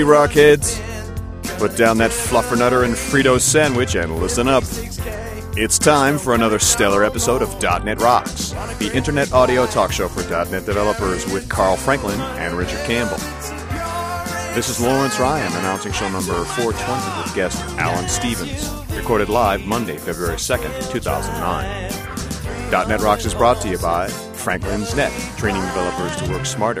Hey, Rockheads! Put down that fluffernutter and Frito sandwich and listen up. It's time for another stellar episode of .NET Rocks, the internet audio talk show for .NET developers with Carl Franklin and Richard Campbell. This is Lawrence Ryan announcing show number 420 with guest Alan Stevens, recorded live Monday, February 2nd, 2009. .NET Rocks is brought to you by Franklin's Net, training developers to work smarter.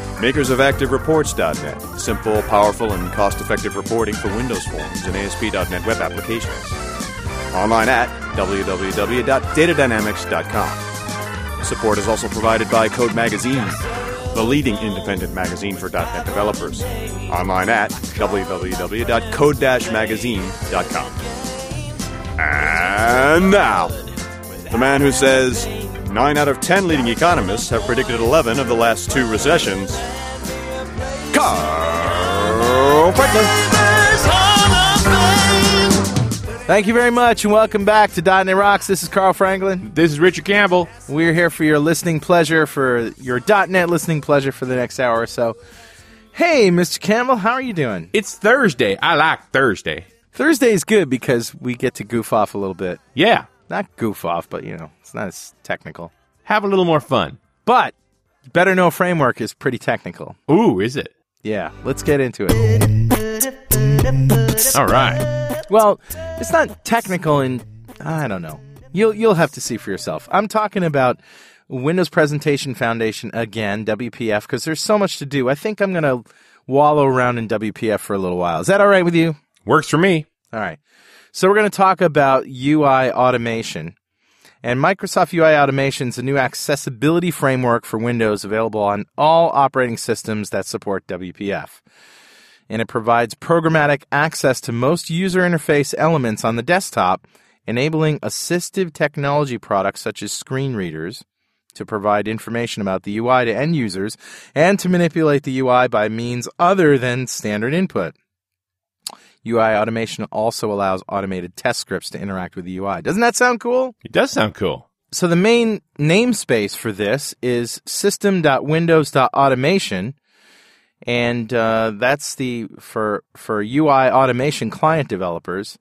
makers of ActiveReports.net, simple, powerful, and cost-effective reporting for Windows Forms and ASP.NET web applications. Online at www.datadynamics.com. Support is also provided by Code Magazine, the leading independent magazine for .NET developers. Online at www.code-magazine.com. And now, the man who says nine out of ten leading economists have predicted 11 of the last two recessions, Carl Franklin. Thank you very much, and welcome back to .NET Rocks. This is Carl Franklin. This is Richard Campbell. We're here for your listening pleasure, for your .NET listening pleasure for the next hour or so. Hey, Mr. Campbell, how are you doing? It's Thursday. I like Thursday. Thursday is good because we get to goof off a little bit. Yeah. Not goof off, but you know, it's not as technical. Have a little more fun. But Better Know Framework is pretty technical. Ooh, is it? Yeah, let's get into it. All right. Well, it's not technical and I don't know. You'll you'll have to see for yourself. I'm talking about Windows Presentation Foundation again, WPF, because there's so much to do. I think I'm gonna wallow around in WPF for a little while. Is that all right with you? Works for me. All right. So we're going to talk about UI automation. And Microsoft UI Automation is a new accessibility framework for Windows available on all operating systems that support WPF. And it provides programmatic access to most user interface elements on the desktop, enabling assistive technology products such as screen readers to provide information about the UI to end users and to manipulate the UI by means other than standard input. UI automation also allows automated test scripts to interact with the UI. Doesn't that sound cool? It does sound cool. So the main namespace for this is system.windows.automation, and uh, that's the for for UI automation client developers.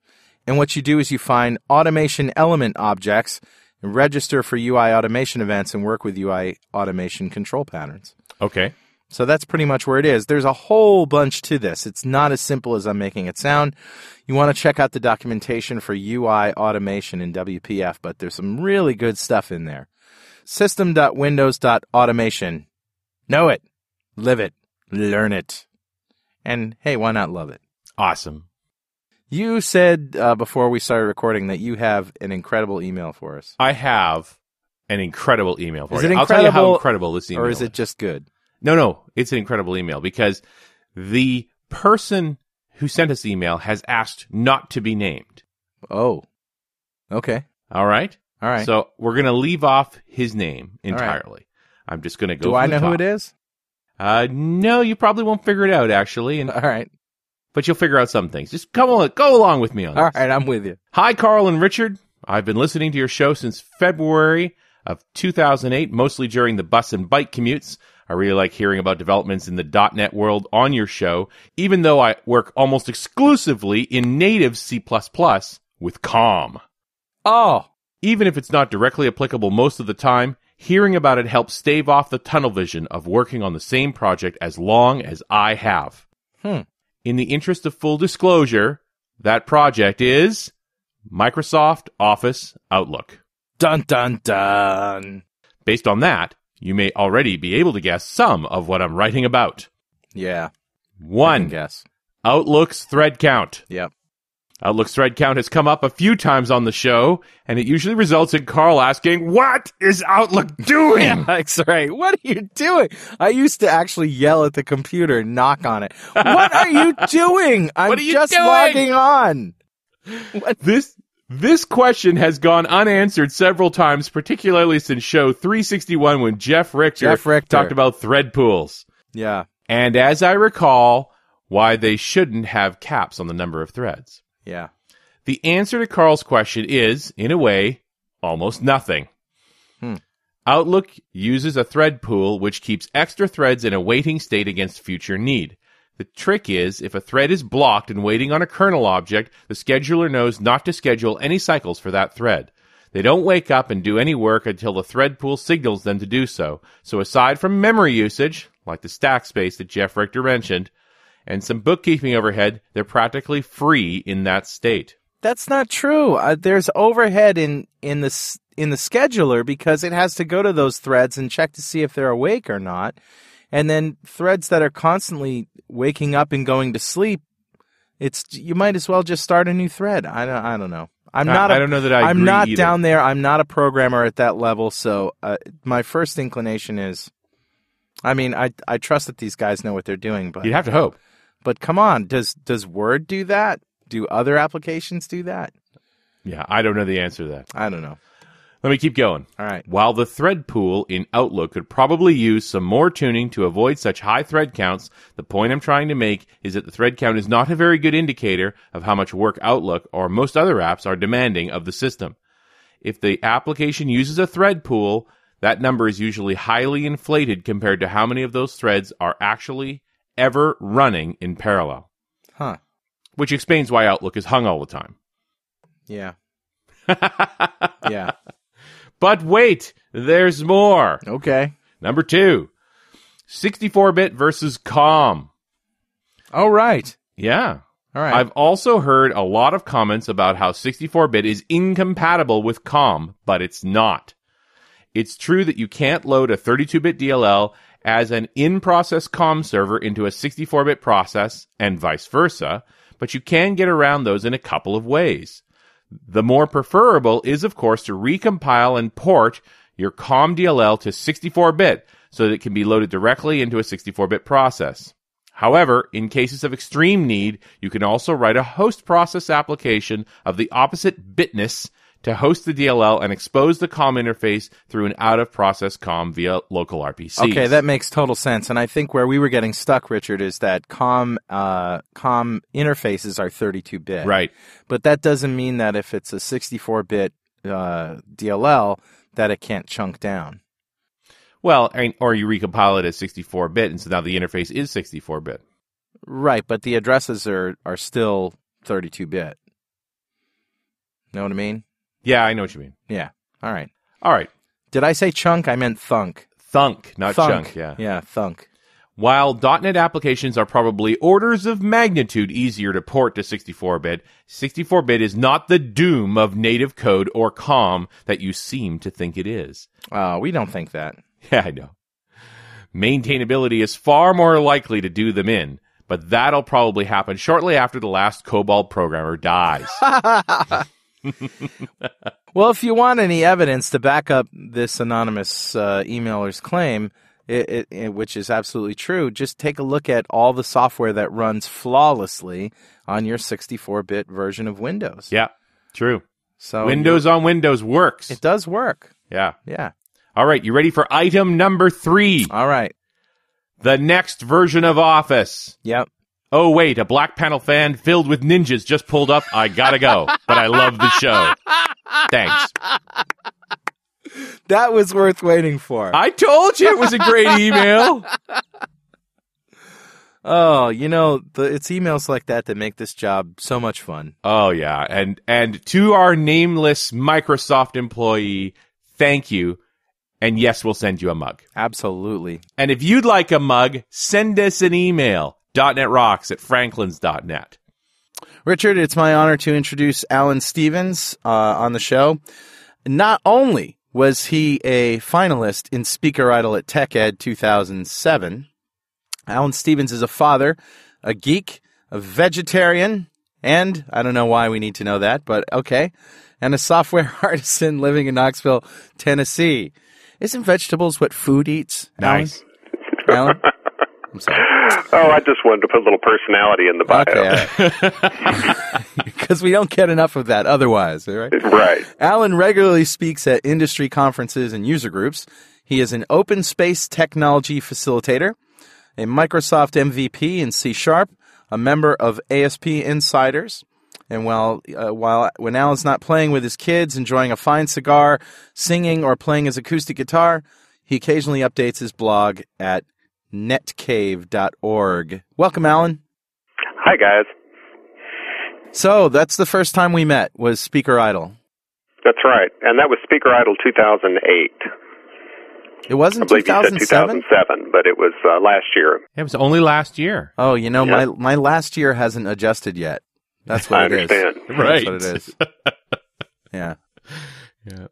And what you do is you find automation element objects, and register for UI automation events, and work with UI automation control patterns. Okay. So that's pretty much where it is. There's a whole bunch to this. It's not as simple as I'm making it sound. You want to check out the documentation for UI automation in WPF, but there's some really good stuff in there. System.windows.automation. Know it, live it, learn it. And hey, why not love it? Awesome. You said uh, before we started recording that you have an incredible email for us. I have an incredible email for Is you. it I'll tell you how incredible, incredible this email is. Or is it just good? No, no. It's an incredible email because the person who sent us the email has asked not to be named. Oh, okay. All right. All right. So we're going to leave off his name All right. entirely. I'm just going to go. Do I know who it is? Uh, no, you probably won't figure it out actually, and All right. but you'll figure out some things. Just come on, go along with me on All this. right. I'm with you. Hi, Carl and Richard. I've been listening to your show since February of 2008, mostly during the bus and bike commutes I really like hearing about developments in the .NET world on your show, even though I work almost exclusively in native C++ with COM. Oh, Even if it's not directly applicable most of the time, hearing about it helps stave off the tunnel vision of working on the same project as long as I have. Hmm. In the interest of full disclosure, that project is Microsoft Office Outlook. dun dun dun. Based on that, you may already be able to guess some of what I'm writing about. Yeah. One, guess. Outlook's thread count. Yep. Outlook's thread count has come up a few times on the show, and it usually results in Carl asking, What is Outlook doing? That's right. What are you doing? I used to actually yell at the computer and knock on it. What are you doing? I'm What are you just doing? logging on. What? This this question has gone unanswered several times, particularly since show 361 when Jeff Richter, Jeff Richter. talked about thread pools. Yeah. And as I recall, why they shouldn't have caps on the number of threads. Yeah. The answer to Carl's question is, in a way, almost nothing. Hmm. Outlook uses a thread pool which keeps extra threads in a waiting state against future need. The trick is, if a thread is blocked and waiting on a kernel object, the scheduler knows not to schedule any cycles for that thread. They don't wake up and do any work until the thread pool signals them to do so. So aside from memory usage, like the stack space that Jeff Richter mentioned, and some bookkeeping overhead, they're practically free in that state. That's not true. Uh, there's overhead in in the in the scheduler because it has to go to those threads and check to see if they're awake or not. And then threads that are constantly waking up and going to sleep, it's you might as well just start a new thread. I don't I don't know. I'm not. I I don't know that I I'm not either. down there. I'm not a programmer at that level. So uh, my first inclination is, I mean, I I trust that these guys know what they're doing, but You'd have to hope. but come on, does does Word do that? Do other applications do that? Yeah, I don't know the answer to that. I don't know. Let me keep going. All right. While the thread pool in Outlook could probably use some more tuning to avoid such high thread counts, the point I'm trying to make is that the thread count is not a very good indicator of how much work Outlook or most other apps are demanding of the system. If the application uses a thread pool, that number is usually highly inflated compared to how many of those threads are actually ever running in parallel, Huh. which explains why Outlook is hung all the time. Yeah. yeah. But wait, there's more. Okay. Number two, 64 bit versus COM. All right. Yeah. All right. I've also heard a lot of comments about how 64 bit is incompatible with COM, but it's not. It's true that you can't load a 32 bit DLL as an in process COM server into a 64 bit process and vice versa, but you can get around those in a couple of ways. The more preferable is, of course, to recompile and port your COM DLL to 64 bit so that it can be loaded directly into a 64 bit process. However, in cases of extreme need, you can also write a host process application of the opposite bitness to host the DLL and expose the COM interface through an out of process COM via local RPC. okay, that makes total sense. And I think where we were getting stuck, Richard, is that COM uh, COM interfaces are 32 bit. right. But that doesn't mean that if it's a 64 bit uh, DLL, that it can't chunk down. Well, and, or you recompile it as 64 bit, and so now the interface is 64 bit. Right, but the addresses are are still 32 bit. Know what I mean? Yeah, I know what you mean. Yeah. All right. All right. Did I say chunk? I meant thunk. Thunk, not thunk. chunk. Yeah. Yeah, thunk. While .NET applications are probably orders of magnitude easier to port to 64-bit, 64-bit is not the doom of native code or COM that you seem to think it is. Uh, we don't think that. Yeah, I know. Maintainability is far more likely to do them in, but that'll probably happen shortly after the last COBOL programmer dies. Well, if you want any evidence to back up this anonymous uh, emailer's claim, it, it, it- which is absolutely true, just take a look at all the software that runs flawlessly on your 64-bit version of Windows. yeah, true. So Windows on Windows works. it does work. Yeah. Yeah. All right, you ready for item number three? All right. The next version of Office. Yep. Oh, wait, a black panel fan filled with ninjas just pulled up. I gotta go, but I love the show. Thanks. that was worth waiting for. I told you it was a great email. oh, you know, the, it's emails like that that make this job so much fun. Oh yeah, and and to our nameless Microsoft employee, thank you. And yes, we'll send you a mug. Absolutely. And if you'd like a mug, send us an email. .netrocks at franklins.net. Richard, it's my honor to introduce Alan Stevens uh, on the show. Not only was he a finalist in Speaker Idol at TechEd 2007, Alan Stevens is a father, a geek, a vegetarian, and I don't know why we need to know that, but okay, and a software artisan living in Knoxville, Tennessee. Isn't vegetables what food eats? Alan? Nice. Alan? I'm sorry. Oh, I just wanted to put a little personality in the bio. Okay. Because we don't get enough of that otherwise, all right? Right. Alan regularly speaks at industry conferences and user groups. He is an open space technology facilitator, a Microsoft MVP in C Sharp, a member of ASP Insiders. And while, uh, while when Alan's not playing with his kids, enjoying a fine cigar, singing, or playing his acoustic guitar, he occasionally updates his blog at netcave.org. Welcome, Alan. Hi, guys. So that's the first time we met was Speaker Idol. That's right. And that was Speaker Idol 2008. It wasn't I believe you said 2007. 2007, but it was uh, last year. It was only last year. Oh, you know, Yeah. my my last year hasn't adjusted yet. That's what I it is. understand. Right. That's what it is. Yeah. Yeah.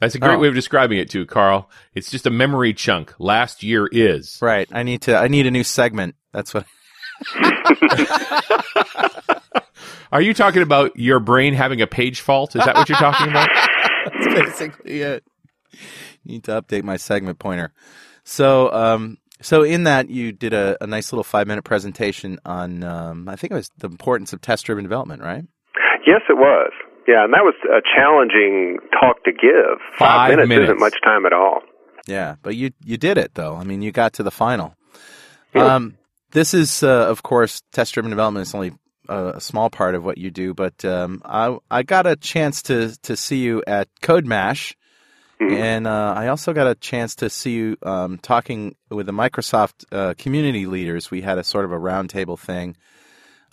That's a great Oh. way of describing it too, Carl. It's just a memory chunk. Last year is. Right. I need to I need a new segment. That's what Are you talking about your brain having a page fault? Is that what you're talking about? that's basically it. Need to update my segment pointer. So um so in that you did a, a nice little five minute presentation on um I think it was the importance of test driven development, right? Yes, it was. Yeah, and that was a challenging talk to give. Five minutes, minutes. isn't much time at all. Yeah, but you you did it though. I mean, you got to the final. Yeah. Um, this is, uh, of course, test driven development is only a, a small part of what you do, but um, I I got a chance to to see you at CodeMash, and uh, I also got a chance to see you um, talking with the Microsoft uh, community leaders. We had a sort of a roundtable thing,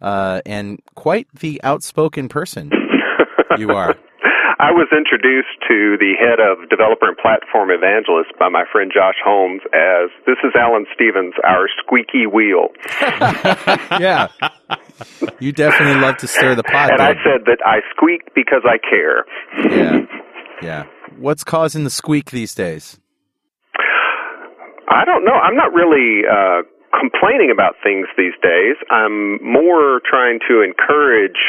uh, and quite the outspoken person you are. I was introduced to the head of developer and platform evangelist by my friend Josh Holmes as this is Alan Stevens, our squeaky wheel. yeah, you definitely love to stir the pot. And I said that I squeak because I care. Yeah. Yeah. What's causing the squeak these days? I don't know. I'm not really uh, complaining about things these days. I'm more trying to encourage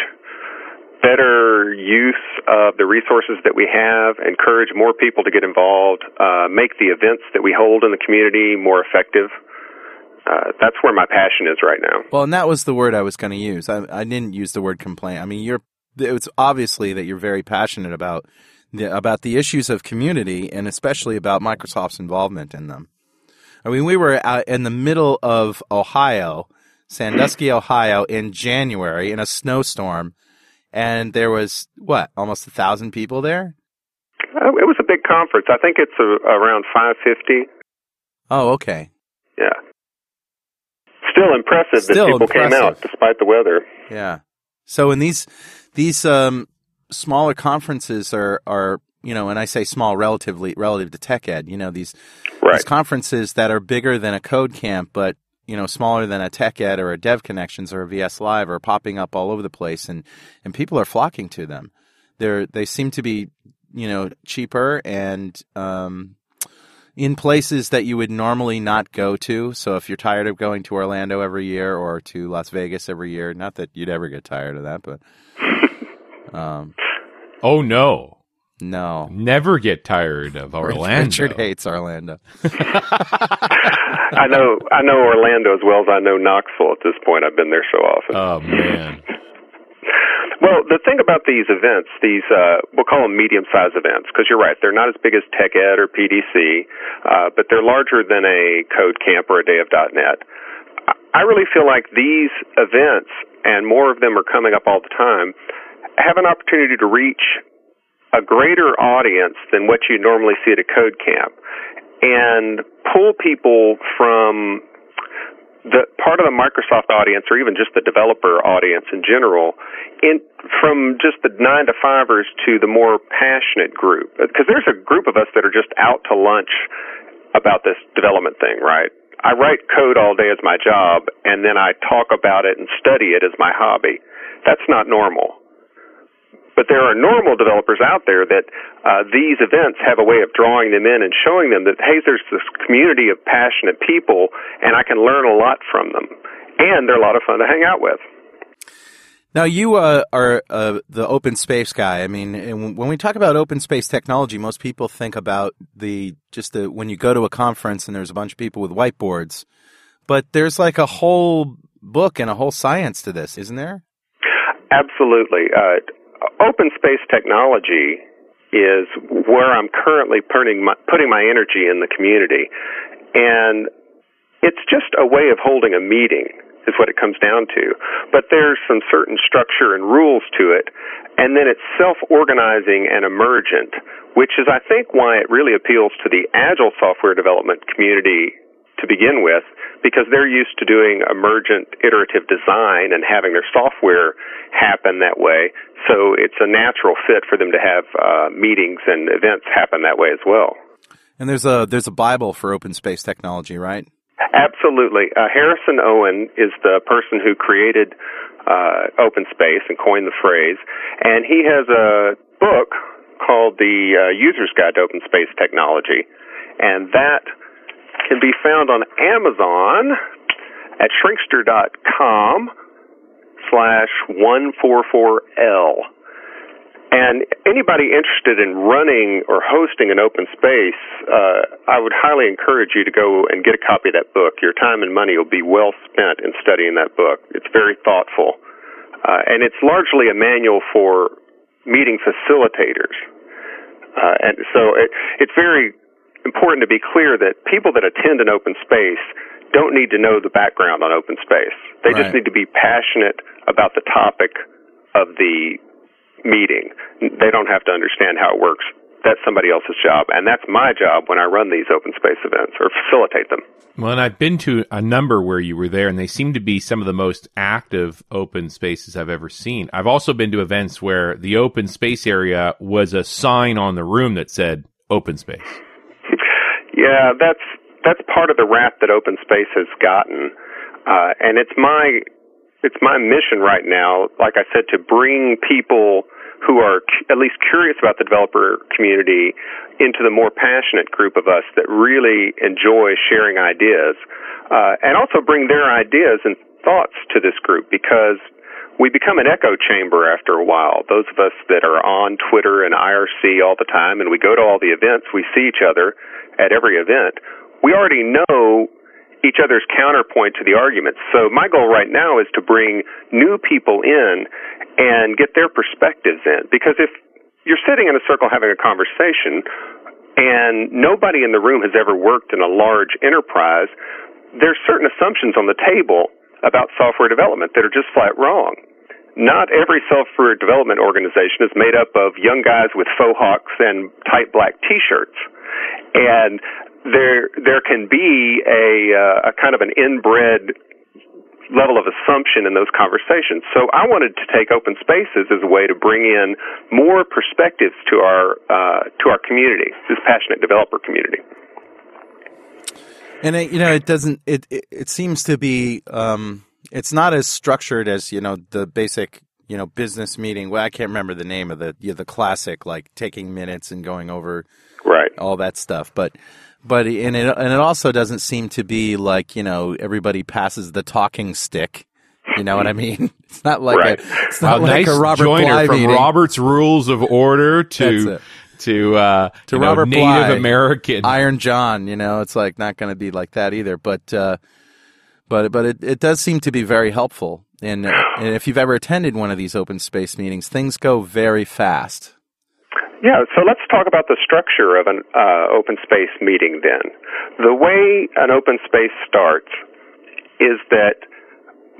better use of the resources that we have, encourage more people to get involved, uh, make the events that we hold in the community more effective. Uh, that's where my passion is right now. Well, and that was the word I was going to use. I, I didn't use the word complaint. I mean, you're it's obviously that you're very passionate about the, about the issues of community and especially about Microsoft's involvement in them. I mean, we were out in the middle of Ohio, Sandusky, Ohio, in January in a snowstorm, and there was what almost a thousand people there. Uh, it was a big conference. I think it's a, around 550. Oh, okay. Yeah. Still impressive Still that people came out despite the weather. Yeah. So in these these um, smaller conferences are are you know, and I say small relatively relative to tech ed, you know, these Right. these conferences that are bigger than a code camp, but you know, smaller than a tech ed or a dev connections or a VS Live are popping up all over the place and, and people are flocking to them. They're they seem to be, you know, cheaper and um in places that you would normally not go to. So if you're tired of going to Orlando every year or to Las Vegas every year, not that you'd ever get tired of that, but um, Oh no. No. Never get tired of Orlando. Richard hates Orlando. I know I know Orlando as well as I know Knoxville at this point. I've been there so often. Oh man. well, the thing about these events, these uh, we'll call them medium-sized events, because you're right, they're not as big as Tech Ed or PDC, uh, but they're larger than a Code Camp or a Day of .NET. I- I really feel like these events, and more of them are coming up all the time, have an opportunity to reach a greater audience than what you normally see at a code camp and pull people from the part of the Microsoft audience or even just the developer audience in general in from just the 9 to 5ers to the more passionate group uh, because there's a group of us that are just out to lunch about this development thing, right? I write code all day as my job and then I talk about it and study it as my hobby. That's not normal. But there are normal developers out there that uh, these events have a way of drawing them in and showing them that, hey, there's this community of passionate people, and I can learn a lot from them. And they're a lot of fun to hang out with. Now you uh, are uh, the open space guy. I mean, when we talk about open space technology, most people think about the just the when you go to a conference and there's a bunch of people with whiteboards, but there's like a whole book and a whole science to this, isn't there? Absolutely. Uh, open space technology is where I'm currently putting my, putting my energy in the community. And it's just a way of holding a meeting is what it comes down to. But there's some certain structure and rules to it. And then it's self-organizing and emergent, which is, I think, why it really appeals to the agile software development community to begin with, because they're used to doing emergent iterative design and having their software happen that way. So it's a natural fit for them to have uh, meetings and events happen that way as well. And there's a there's a Bible for open space technology, right? Absolutely. Uh, Harrison Owen is the person who created uh, open space and coined the phrase, and he has a book called The uh, User's Guide to Open Space Technology, and that can be found on Amazon at shrinkster.com slash 144L. And anybody interested in running or hosting an open space, uh, I would highly encourage you to go and get a copy of that book. Your time and money will be well spent in studying that book. It's very thoughtful. Uh, and it's largely a manual for meeting facilitators. Uh, and so it, it's very important to be clear that people that attend an open space don't need to know the background on open space. They Right. just need to be passionate about the topic of the meeting. They don't have to understand how it works. That's somebody else's job. And that's my job when I run these open space events or facilitate them. Well, and I've been to a number where you were there, and they seem to be some of the most active open spaces I've ever seen. I've also been to events where the open space area was a sign on the room that said open space. Yeah, that's that's part of the rap that open space has gotten, uh, and it's my it's my mission right now. Like I said, to bring people who are cu- at least curious about the developer community into the more passionate group of us that really enjoy sharing ideas, uh, and also bring their ideas and thoughts to this group because we become an echo chamber after a while. Those of us that are on Twitter and IRC all the time and we go to all the events, we see each other at every event. We already know each other's counterpoint to the arguments. So my goal right now is to bring new people in and get their perspectives in. Because if you're sitting in a circle having a conversation and nobody in the room has ever worked in a large enterprise, there's certain assumptions on the table about software development that are just flat wrong. Not every software development organization is made up of young guys with faux hawks and tight black t-shirts. And there there can be a uh, a kind of an inbred level of assumption in those conversations. So I wanted to take open spaces as a way to bring in more perspectives to our uh, to our community, this passionate developer community. And it, you know, it doesn't. It, it it seems to be. Um, it's not as structured as you know the basic you know business meeting. Well, I can't remember the name of the you know, the classic like taking minutes and going over Right. all that stuff. But but and it and it also doesn't seem to be like you know everybody passes the talking stick. You know what I mean? It's not like Right. a it's not Wow, like nice a Robert joiner Bly from meeting. Robert's Rules of Order That's to it. to uh, To you know, Robert Native Bly. American. Iron John, you know, it's like not going to be like that either. But uh, but but it, it does seem to be very helpful. And, and if you've ever attended one of these open space meetings, things go very fast. Yeah, so let's talk about the structure of an uh, open space meeting then. The way an open space starts is that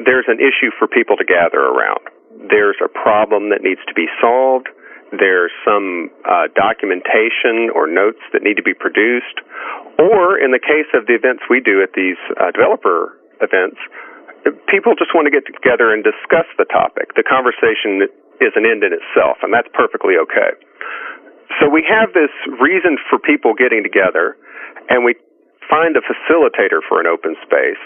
there's an issue for people to gather around. There's a problem that needs to be solved. there's some uh, documentation or notes that need to be produced, or in the case of the events we do at these uh, developer events, people just want to get together and discuss the topic. The conversation is an end in itself, and that's perfectly okay. So we have this reason for people getting together, and we find a facilitator for an open space.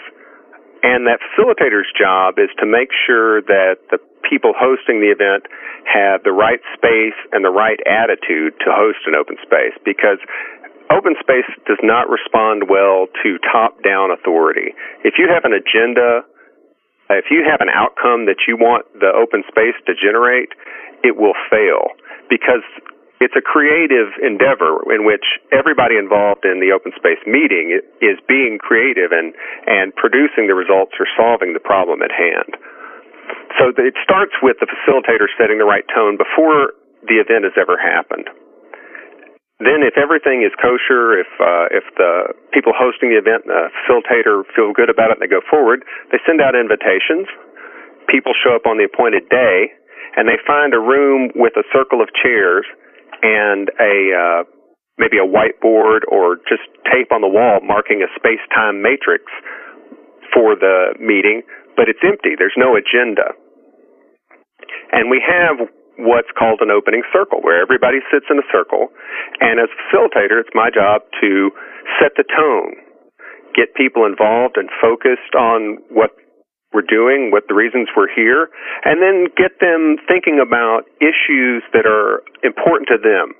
And that facilitator's job is to make sure that the people hosting the event have the right space and the right attitude to host an open space because open space does not respond well to top down authority. If you have an agenda, if you have an outcome that you want the open space to generate, it will fail because it's a creative endeavor in which everybody involved in the open space meeting is being creative and, and producing the results or solving the problem at hand. So it starts with the facilitator setting the right tone before the event has ever happened. Then, if everything is kosher, if uh, if the people hosting the event, the facilitator feel good about it and they go forward, they send out invitations. People show up on the appointed day, and they find a room with a circle of chairs and a uh, maybe a whiteboard or just tape on the wall marking a space-time matrix for the meeting, but it's empty. There's no agenda. And we have what's called an opening circle, where everybody sits in a circle. And as facilitator, it's my job to set the tone, get people involved and focused on what we're doing, what the reasons we're here, and then get them thinking about issues that are important to them.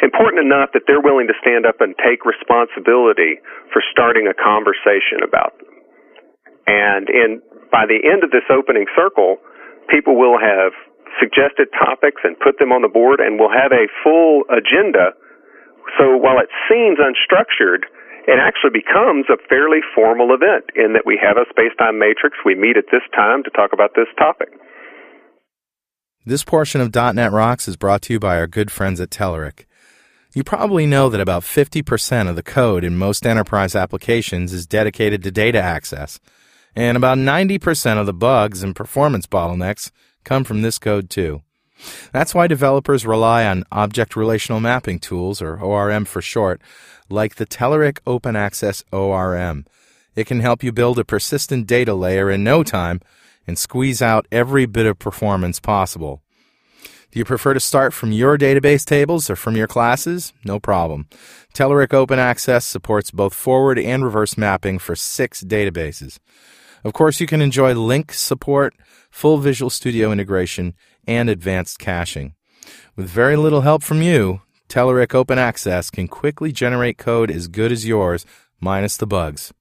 Important enough that they're willing to stand up and take responsibility for starting a conversation about them. And in, by the end of this opening circle, people will have suggested topics and put them on the board and we'll have a full agenda. So while it seems unstructured, it actually becomes a fairly formal event in that we have a space-time matrix. We meet at this time to talk about this topic. This portion of .NET Rocks is brought to you by our good friends at Telerik. You probably know that about 50% of the code in most enterprise applications is dedicated to data access, and about 90% of the bugs and performance bottlenecks come from this code too. That's why developers rely on object relational mapping tools, or ORM for short, like the Telerik Open Access ORM. It can help you build a persistent data layer in no time and squeeze out every bit of performance possible. Do you prefer to start from your database tables or from your classes? No problem. Telerik Open Access supports both forward and reverse mapping for six databases. Of course, you can enjoy LINQ support, full Visual Studio integration, and advanced caching. With very little help from you, Telerik Open Access can quickly generate code as good as yours, minus the bugs.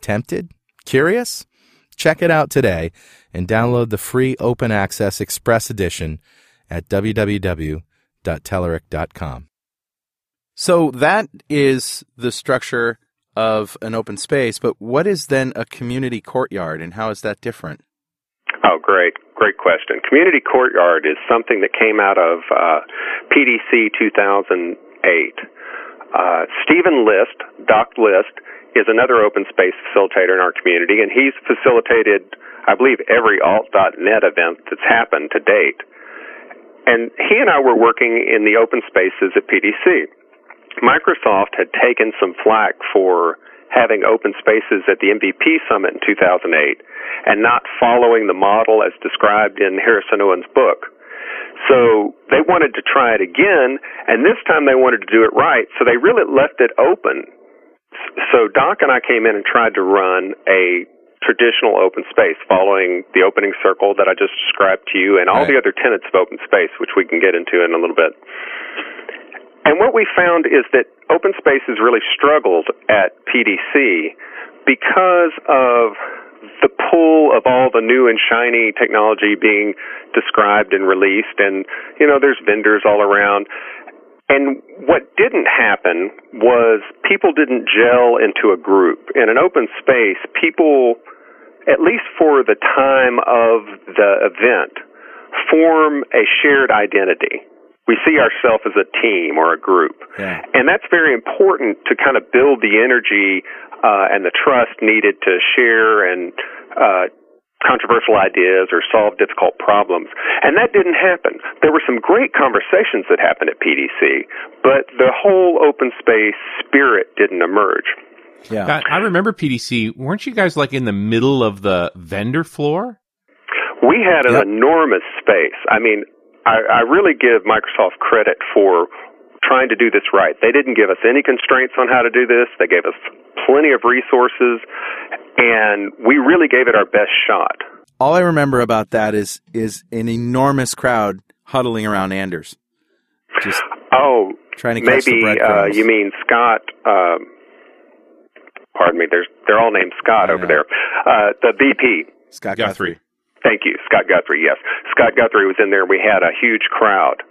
Tempted? Curious? Check it out today and download the free Open Access Express Edition at www.telerik.com. So that is the structure of an open space, but what is then a community courtyard and how is that different? Oh, great. Great question. Community Courtyard is something that came out of uh, PDC 2008. Uh, Stephen List, Doc List, is another open space facilitator in our community, and he's facilitated, I believe, every alt.net event that's happened to date. And he and I were working in the open spaces at PDC. Microsoft had taken some flack for having open spaces at the MVP summit in 2008 and not following the model as described in Harrison Owen's book. So they wanted to try it again, and this time they wanted to do it right, so they really left it open. So Doc and I came in and tried to run a traditional open space following the opening circle that I just described to you and all right. the other tenets of open space, which we can get into in a little bit. And what we found is that open spaces really struggled at PDC because of the pull of all the new and shiny technology being described and released. And you know there's vendors all around. And what didn't happen was people didn't gel into a group. In an open space people at least for the time of the event form a shared identity we see ourselves as a team or a group. Yeah. And that's very important to kind of build the energy uh, and the trust needed to share and uh, controversial ideas or solve difficult problems. And that didn't happen. There were some great conversations that happened at PDC, but the whole open space spirit didn't emerge. Yeah. God, I remember PDC. Weren't you guys like in the middle of the vendor floor? We had an Yep. enormous space. I mean, I, I really give Microsoft credit for trying to do this right. They didn't give us any constraints on how to do this. They gave us plenty of resources, and we really gave it our best shot. All I remember about that is is an enormous crowd huddling around Anders, just Oh, trying to catch the maybe uh, you mean Scott. Um, pardon me. There's they're all named Scott I over know. there. Uh, the VP. Scott Guthrie. Thank you, Scott Guthrie. Yes, Scott Guthrie was in there. We had a huge crowd.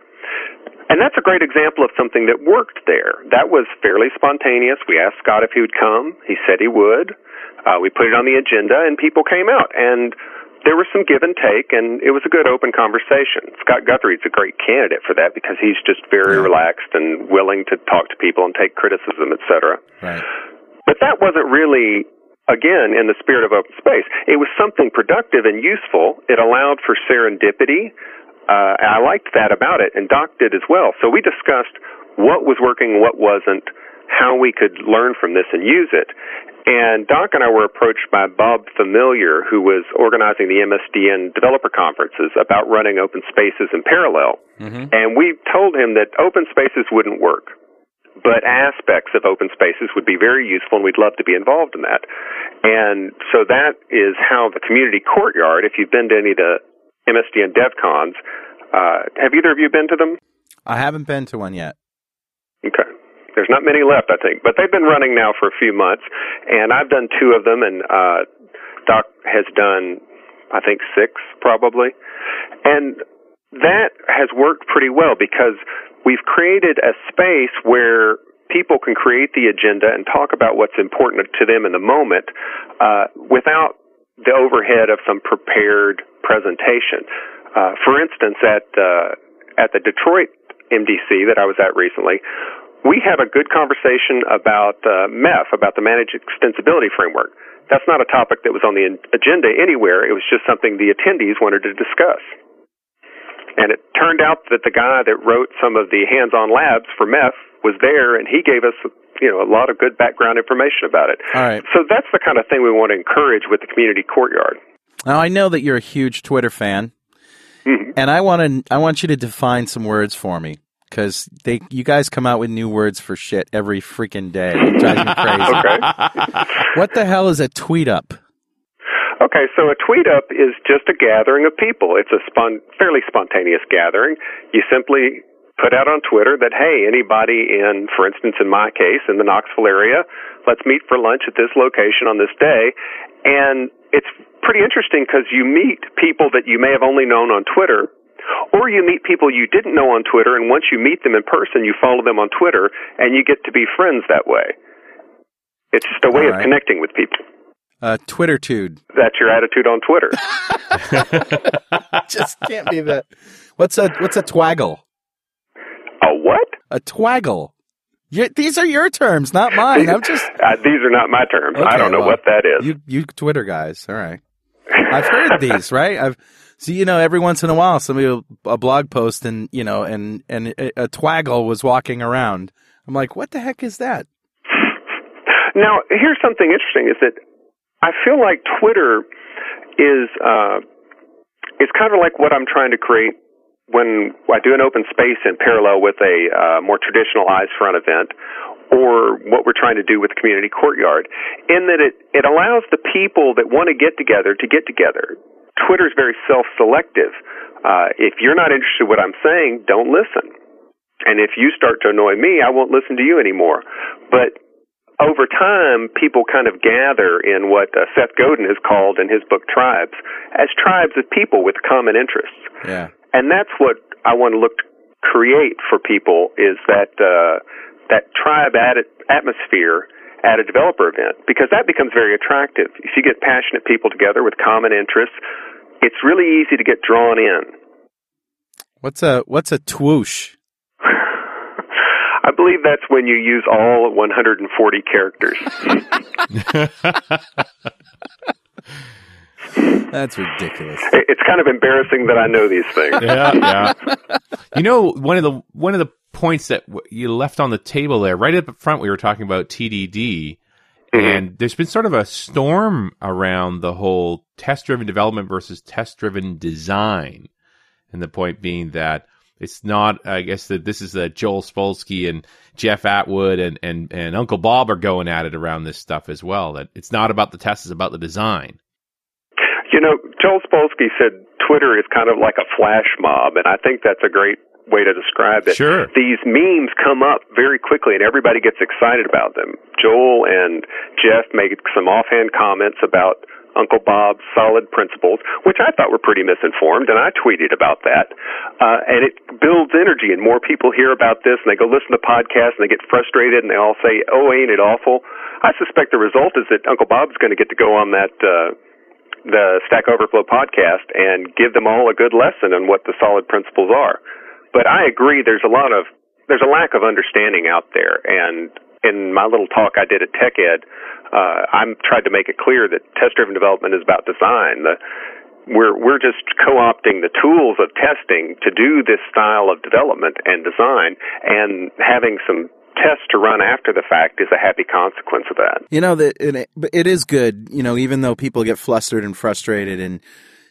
And that's a great example of something that worked there. That was fairly spontaneous. We asked Scott if he would come. He said he would. Uh, we put it on the agenda, and people came out. And there was some give and take, and it was a good open conversation. Scott Guthrie's a great candidate for that because he's just very Yeah. relaxed and willing to talk to people and take criticism, et cetera. Right. But that wasn't really, again, in the spirit of open space. It was something productive and useful. It allowed for serendipity. Uh, and I liked that about it, and Doc did as well. So we discussed what was working, what wasn't, how we could learn from this and use it. And Doc and I were approached by Bob Familiar, who was organizing the MSDN developer conferences about running open spaces in parallel. And we told him that open spaces wouldn't work but aspects of open spaces would be very useful and we'd love to be involved in that. And so that is how the community courtyard, if you've been to any of the MSDN DevCons, uh, have either of you been to them? I haven't been to one yet. Okay. There's not many left, I think, but they've been running now for a few months, and I've done two of them, and uh, Doc has done, I think, six probably, and that has worked pretty well because we've created a space where people can create the agenda and talk about what's important to them in the moment uh, without the overhead of some prepared presentation. Uh, for instance, at uh, at the Detroit MDC that I was at recently, we had a good conversation about uh, MEF, about the Managed Extensibility Framework. That's not a topic that was on the agenda anywhere. It was just something the attendees wanted to discuss. And it turned out that the guy that wrote some of the hands-on labs for MEF was there, and he gave us, you know, a lot of good background information about it. All right. So that's the kind of thing we want to encourage with the community courtyard. Now I know that you're a huge Twitter fan, Mhm. and I want to I want you to define some words for me because they you guys come out with new words for shit every freaking day. It drives me crazy. Okay. What the hell is a tweet up? Okay, so a tweet up is just a gathering of people. It's a spon- fairly spontaneous gathering. You simply put out on Twitter that, hey, anybody in, for instance, in my case, in the Knoxville area, let's meet for lunch at this location on this day. And it's pretty interesting because you meet people that you may have only known on Twitter, or you meet people you didn't know on Twitter, and once you meet them in person, you follow them on Twitter, and you get to be friends that way. It's just a way All of connecting with people. Uh, Twittertude. That's your attitude on Twitter. Just can't be that. What's a what's a twaggle? A what? A twaggle. you these are your terms, not mine. I'm just Uh, these are not my terms. I don't know well, what that is. you you Twitter guys. All right. I've heard these, right? I've see, you know, every once in a while, somebody will a blog post and you know, and and a, a twaggle was walking around. I'm like, what the heck is that? Now, here's something interesting: is that I feel like Twitter is uh, is kind of like what I'm trying to create when I do an open space in parallel with a uh, more traditional eyes front event, or what we're trying to do with the Community Courtyard, in that it it allows the people that want to get together to get together. Twitter is very self-selective. Uh, if you're not interested in what I'm saying, don't listen. And if you start to annoy me, I won't listen to you anymore. But over time, people kind of gather in what uh, Seth Godin has called in his book Tribes as tribes of people with common interests. Yeah. And that's what I want to look to create for people is that uh, that tribe at atmosphere at a developer event because that becomes very attractive. If you get passionate people together with common interests, it's really easy to get drawn in. What's a what's a twoosh? I believe that's when you use all 140 characters. That's ridiculous. It's kind of embarrassing that I know these things. yeah, yeah. You know, one of the one of the points that w- you left on the table there, right up front, we were talking about TDD, mm-hmm. and there's been sort of a storm around the whole test-driven development versus test-driven design, and the point being that it's not. I guess that this is that Joel Spolsky and Jeff Atwood and and and Uncle Bob are going at it around this stuff as well. That it's not about the test; it's about the design. You know, Joel Spolsky said Twitter is kind of like a flash mob, and I think that's a great way to describe it. Sure. These memes come up very quickly, and everybody gets excited about them. Joel and Jeff make some offhand comments about Uncle Bob's solid principles, which I thought were pretty misinformed, and I tweeted about that. Uh, and it builds energy, and more people hear about this, and they go listen to podcasts, and they get frustrated, and they all say, "Oh, ain't it awful?" I suspect the result is that Uncle Bob's going to get to go on that. Uh, the Stack Overflow podcast and give them all a good lesson on what the solid principles are. But I agree there's a lot of there's a lack of understanding out there and in my little talk I did at TechEd, uh, I'm tried to make it clear that test driven development is about design. The we're we're just co-opting the tools of testing to do this style of development and design and having some tests to run after the fact is a happy consequence of that. You know that it, it is good. You know, even though people get flustered and frustrated, and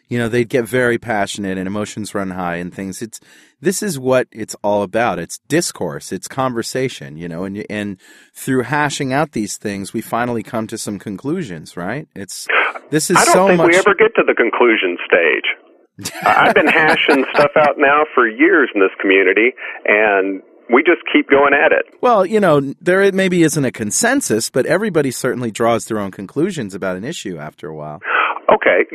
you know they'd get very passionate and emotions run high and things. It's this is what it's all about. It's discourse. It's conversation. You know, and and through hashing out these things, we finally come to some conclusions. Right? It's this is I don't so think much. we ever get to the conclusion stage. I've been hashing stuff out now for years in this community, and we just keep going at it. Well, you know, there maybe isn't a consensus, but everybody certainly draws their own conclusions about an issue after a while. Okay,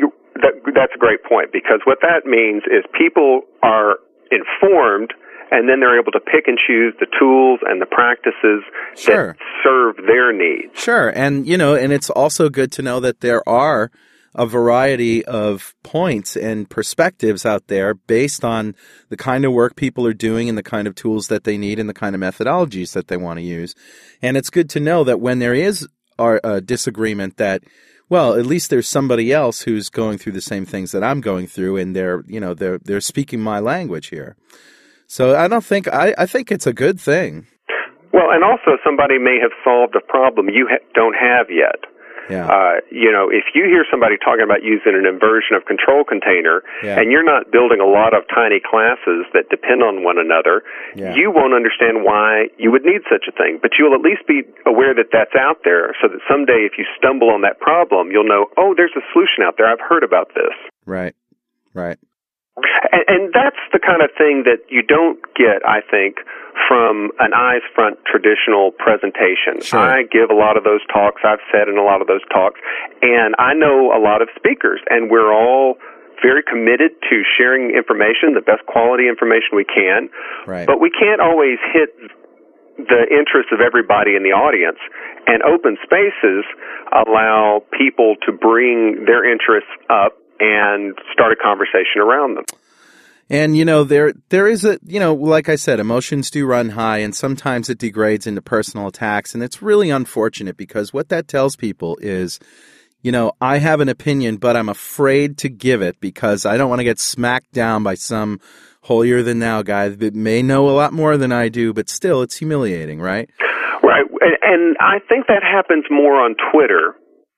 that's a great point because what that means is people are informed and then they're able to pick and choose the tools and the practices Sure. that serve their needs. Sure. And, you know, and it's also good to know that there are a variety of points and perspectives out there based on the kind of work people are doing and the kind of tools that they need and the kind of methodologies that they want to use. And it's good to know that when there is a a disagreement that well, at least there's somebody else who's going through the same things that I'm going through and they're, you know, they're they're speaking my language here. So I don't think I, I think it's a good thing. Well, and also somebody may have solved a problem you ha- don't have yet. Yeah. Uh, you know, if you hear somebody talking about using an inversion of control container Yeah. and you're not building a lot of tiny classes that depend on one another, Yeah. you won't understand why you would need such a thing. But you'll at least be aware that that's out there so that someday if you stumble on that problem, you'll know, oh, there's a solution out there. I've heard about this. right. Right. And, and that's the kind of thing that you don't get, I think, from an eyes front traditional presentation. Sure. I give a lot of those talks. I've said in a lot of those talks, and I know a lot of speakers, and we're all very committed to sharing information, the best quality information we can. Right. But we can't always hit the interests of everybody in the audience. And open spaces allow people to bring their interests up and start a conversation around them. And you know there there is a you know like I said emotions do run high and sometimes it degrades into personal attacks and it's really unfortunate because what that tells people is you know I have an opinion but I'm afraid to give it because I don't want to get smacked down by some holier than thou guy that may know a lot more than I do but still it's humiliating right Right. And- And I think that happens more on Twitter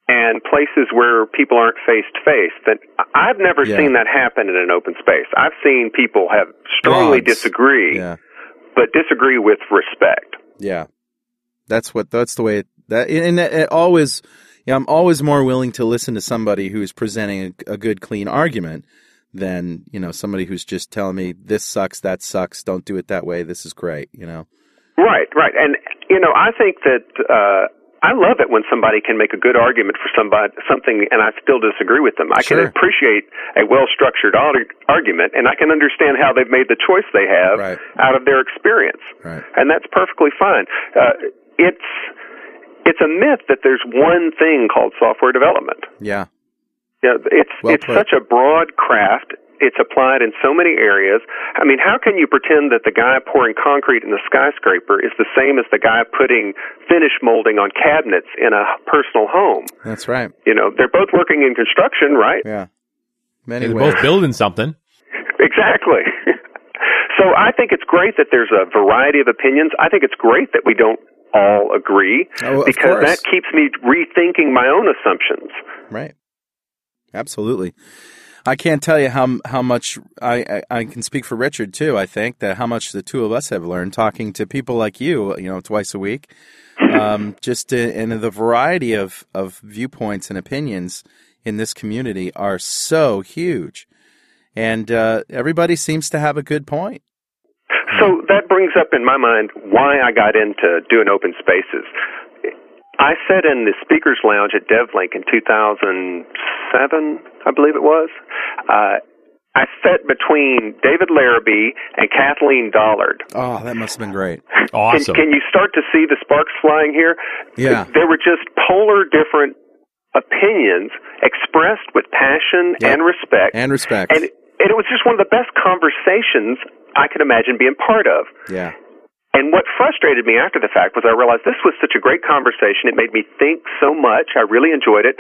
and places where people aren't face to face. That I've never Yeah. seen that happen in an open space. I've seen people have strongly disagree, yeah but disagree with respect. Yeah, that's what that's the way it, that and it, it always. Yeah, I'm always more willing to listen to somebody who's presenting a, a good, clean argument than you know somebody who's just telling me this sucks, that sucks, don't do it that way. This is great, you know. Right, right. And you know, I think that uh I love it when somebody can make a good argument for somebody something and I still disagree with them. I Sure. can appreciate a well-structured argument and I can understand how they've made the choice they have Right. out of their experience. Right. And that's perfectly fine. Uh it's it's a myth that there's one thing called software development. Yeah, Yeah, it's Well it's such a broad craft. It's applied in so many areas. I mean, how can you pretend that the guy pouring concrete in the skyscraper is the same as the guy putting finish molding on cabinets in a personal home? that's right. You know, they're both working in construction, right? Yeah, Many They're ways. both building something. Exactly. so I think it's great that there's a variety of opinions. I think it's great that we don't all agree Oh, because that keeps me rethinking my own assumptions. Right. Absolutely. I can't tell you how how much I, I I can speak for Richard too. I think that how much the two of us have learned talking to people like you, you know, twice a week, um, just in, in the variety of of viewpoints and opinions in this community are so huge, and uh, everybody seems to have a good point. So that brings up in my mind why I got into doing open spaces. I sat in the speakers lounge at DevLink in 2007, I believe it was. Uh, I sat between David Laribee and Kathleen Dollard. Oh, that must have been great. Awesome. Can, can you start to see the sparks flying here? Yeah. There were just polar different opinions expressed with passion Yeah. and respect. And respect. and, and it was just one of the best conversations I could imagine being part of. yeah. And what frustrated me after the fact was I realized this was such a great conversation. It made me think so much. I really enjoyed it.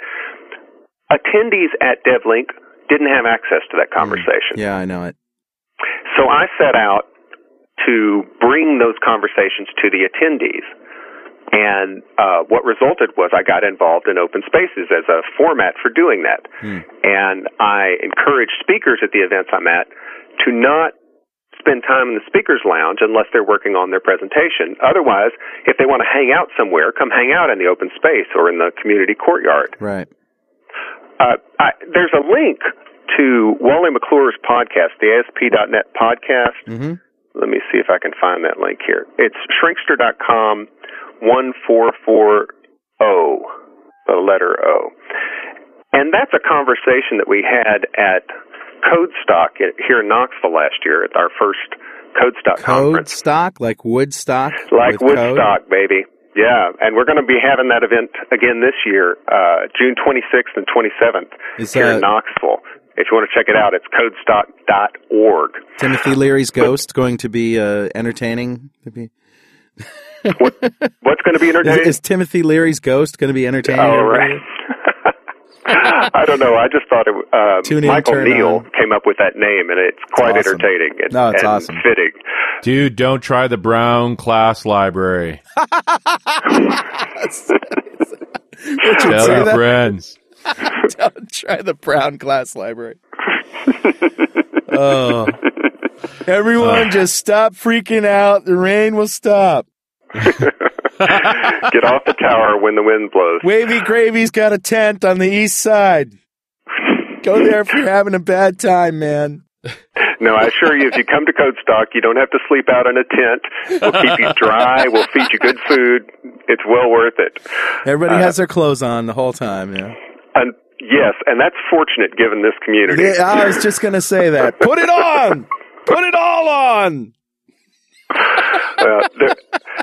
Attendees at DevLink didn't have access to that conversation. Yeah, I know it. So I set out to bring those conversations to the attendees. And uh, what resulted was I got involved in open spaces as a format for doing that. And I encourage speakers at the events I'm at to not spend time in the speakers lounge unless they're working on their presentation. Otherwise, if they want to hang out somewhere, come hang out in the open space or in the community courtyard. Right. Uh, I, there's a link to Wally McClure's podcast, the ASP.NET podcast. Mm-hmm. Let me see if I can find that link here. It's shrinkster.com 1440, the letter O. And that's a conversation that we had at Codestock here in Knoxville last year at our first Codestock Code conference. stock, like Woodstock. Like with code? Woodstock, baby. Yeah, and we're going to be having that event again this year, uh, June 26th and 27th Is here that- in Knoxville. If you want to check it out, it's codestock.org. Timothy Leary's ghost going to be uh, entertaining? To be- What's going to be entertaining? is Timothy Leary's ghost going to be entertaining? Oh, right. I don't know. I just thought it, uh, Tune in, Michael Neel on. came up with that name, and it's quite awesome. entertaining and, No, it's and awesome. fitting. Dude, don't try the Brown class library. Richard, Tell your that? friends. Don't try the Brown glass Library. oh. Everyone uh. just stop freaking out. The rain will stop. Get off the tower when the wind blows. Wavy Gravy's got a tent on the east side. Go there if you're having a bad time, man. No, I assure you, if you come to Codestock, you don't have to sleep out in a tent. We'll keep you dry. We'll feed you good food. It's well worth it. Everybody Uh, has their clothes on the whole time, yeah. And yes, and that's fortunate given this community. Yeah, I was just gonna say that. Put it on. Put it all on. Uh, there,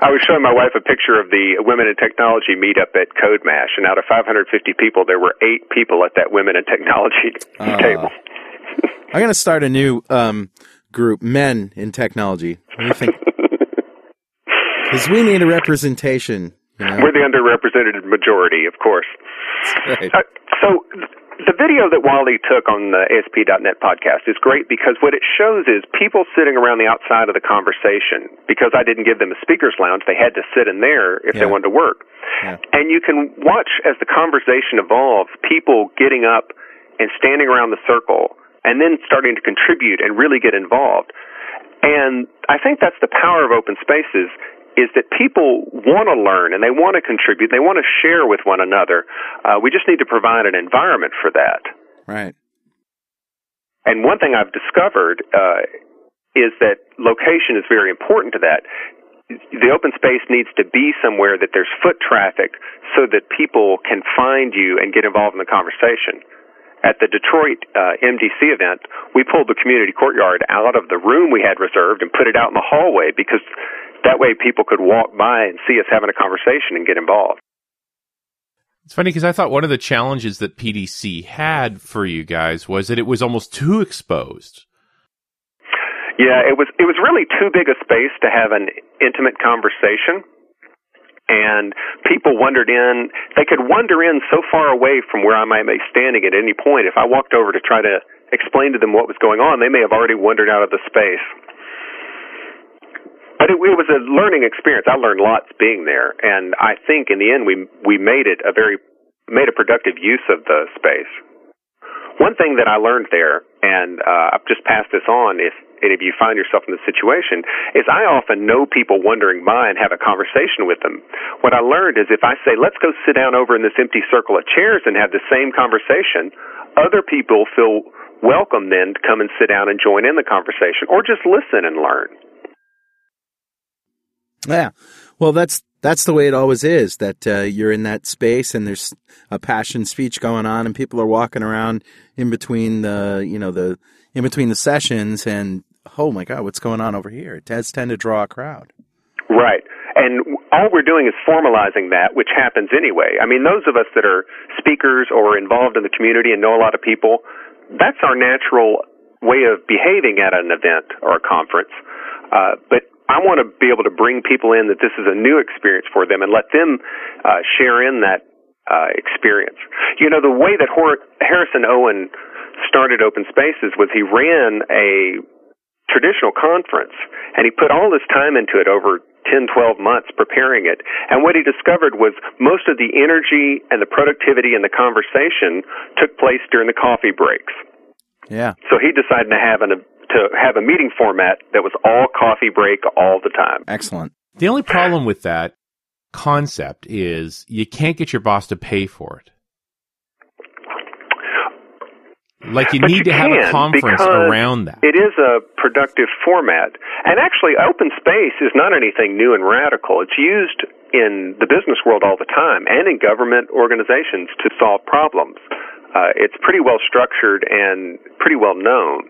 I was showing my wife a picture of the Women in Technology meetup at CodeMash, and out of 550 people, there were eight people at that Women in Technology Ah. table. I'm gonna start a new um, group, men in technology. What do you think? Because we need a representation. You know? We're the underrepresented majority, of course. Right. Uh, so the video that Wally took on the ASP.NET podcast is great because what it shows is people sitting around the outside of the conversation. Because I didn't give them a speaker's lounge, they had to sit in there if they wanted to work. Yeah. And you can watch as the conversation evolves, people getting up and standing around the circle and then starting to contribute and really get involved. And I think that's the power of open spaces is that people want to learn and they want to contribute. They want to share with one another. Uh, we just need to provide an environment for that. Right. And one thing I've discovered uh, is that location is very important to that. The open space needs to be somewhere that there's foot traffic so that people can find you and get involved in the conversation. At the Detroit uh, MDC event, we pulled the community courtyard out of the room we had reserved and put it out in the hallway because that way people could walk by and see us having a conversation and get involved. It's funny because I thought one of the challenges that PDC had for you guys was that it was almost too exposed. Yeah, it was it was really too big a space to have an intimate conversation. And people wandered in. They could wander in so far away from where I might be standing at any point. If I walked over to try to explain to them what was going on, they may have already wandered out of the space. But it, it was a learning experience. I learned lots being there, and I think in the end we we made it a very made a productive use of the space. One thing that I learned there, and uh, I've just passed this on, if and if you find yourself in this situation, is I often know people wandering by and have a conversation with them. What I learned is if I say, let's go sit down over in this empty circle of chairs and have the same conversation, other people feel welcome then to come and sit down and join in the conversation or just listen and learn. Yeah. Well, that's that's the way it always is. That uh, you're in that space and there's a passion speech going on, and people are walking around in between the you know the in between the sessions, and oh my god, what's going on over here? It does tend to draw a crowd. Right. And all we're doing is formalizing that, which happens anyway. I mean, those of us that are speakers or involved in the community and know a lot of people, that's our natural way of behaving at an event or a conference. Uh, but I want to be able to bring people in that this is a new experience for them and let them uh, share in that uh, experience. You know, the way that Hor- Harrison Owen started Open Spaces was he ran a traditional conference and he put all this time into it over 10, 12 months preparing it. And what he discovered was most of the energy and the productivity and the conversation took place during the coffee breaks. Yeah. So he decided to have an to have a meeting format that was all coffee break all the time. Excellent. The only problem with that concept is you can't get your boss to pay for it. Like you But need you to have a conference around that. It is a productive format. And actually, open space is not anything new and radical. It's used in the business world all the time and in government organizations to solve problems. Uh, it's pretty well structured and pretty well known.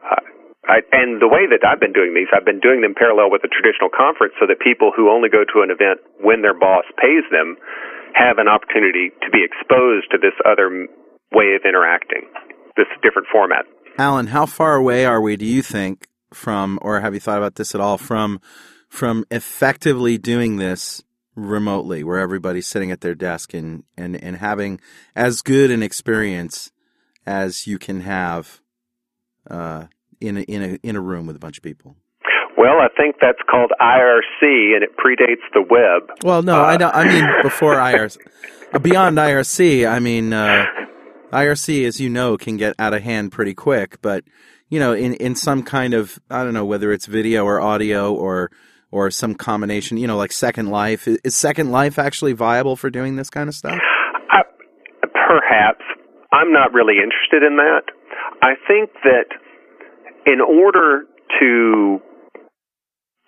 Uh, I, and the way that I've been doing these, I've been doing them parallel with a traditional conference so that people who only go to an event when their boss pays them have an opportunity to be exposed to this other way of interacting, this different format. Alan, how far away are we, do you think, from, or have you thought about this at all, from from effectively doing this remotely, where everybody's sitting at their desk and, and, and having as good an experience as you can have uh, in a, in a in a room with a bunch of people? Well, I think that's called IRC, and it predates the web. Well, no, I don't. I mean before IRC, uh, beyond IRC. I mean uh, IRC, as you know, can get out of hand pretty quick. But you know, in in some kind of I don't know whether it's video or audio or or some combination. You know, like Second Life. Is, Second Life actually viable for doing this kind of stuff? I, perhaps. I'm not really interested in that. I think that in order to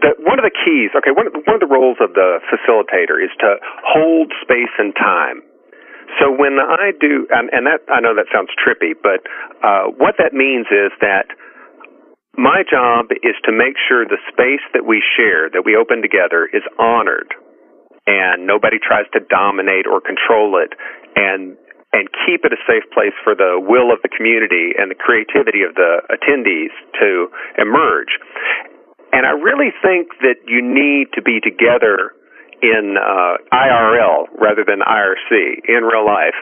that one of the keys, okay, one one of the roles of the facilitator is to hold space and time. So when I do, and, and that I know that sounds trippy, but uh, what that means is that my job is to make sure the space that we share, that we open together, is honored, and nobody tries to dominate or control it, and and keep it a safe place for the will of the community and the creativity of the attendees to emerge. And I really think that you need to be together in uh, IRL rather than IRC in real life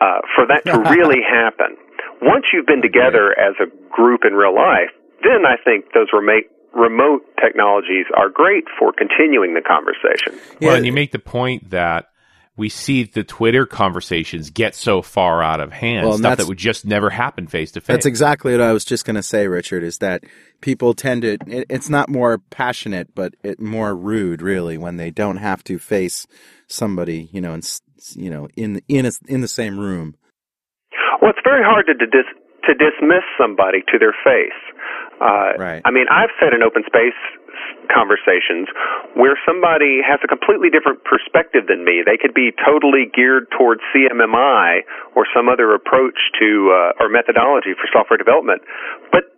uh, for that to really happen. Once you've been together as a group in real life, then I think those remote remote technologies are great for continuing the conversation. Well, and you make the point that we see the Twitter conversations get so far out of hand, Well, and stuff that would just never happen face to face. That's exactly what I was just going to say, Richard. Is that people tend to? It, it's not more passionate, but it more rude, really, when they don't have to face somebody, you know, in, you know, in in a, in the same room. Well, it's very hard to dis- to dismiss somebody to their face. Uh, Right. I mean, I've said in open space conversations where somebody has a completely different perspective than me. They could be totally geared towards CMMI or some other approach to uh, or methodology for software development, but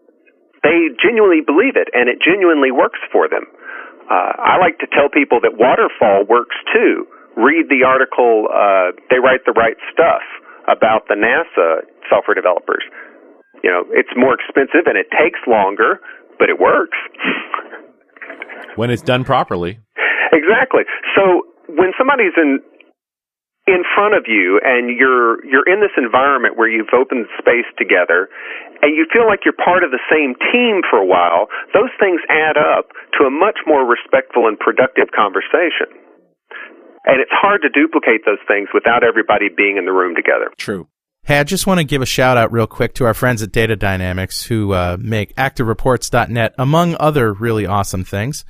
they genuinely believe it and it genuinely works for them. Uh, I like to tell people that waterfall works too. Read the article, uh, they write the right stuff about the NASA software developers. You know, it's more expensive and it takes longer, but it works. when it's done properly. exactly. So when somebody's in in front of you and you're you're in this environment where you've opened space together and you feel like you're part of the same team for a while, those things add up to a much more respectful and productive conversation. And it's hard to duplicate those things without everybody being in the room together. True. Hey, I just want to give a shout out real quick to our friends at Data Dynamics who uh, make ActiveReports.net, among other really awesome things.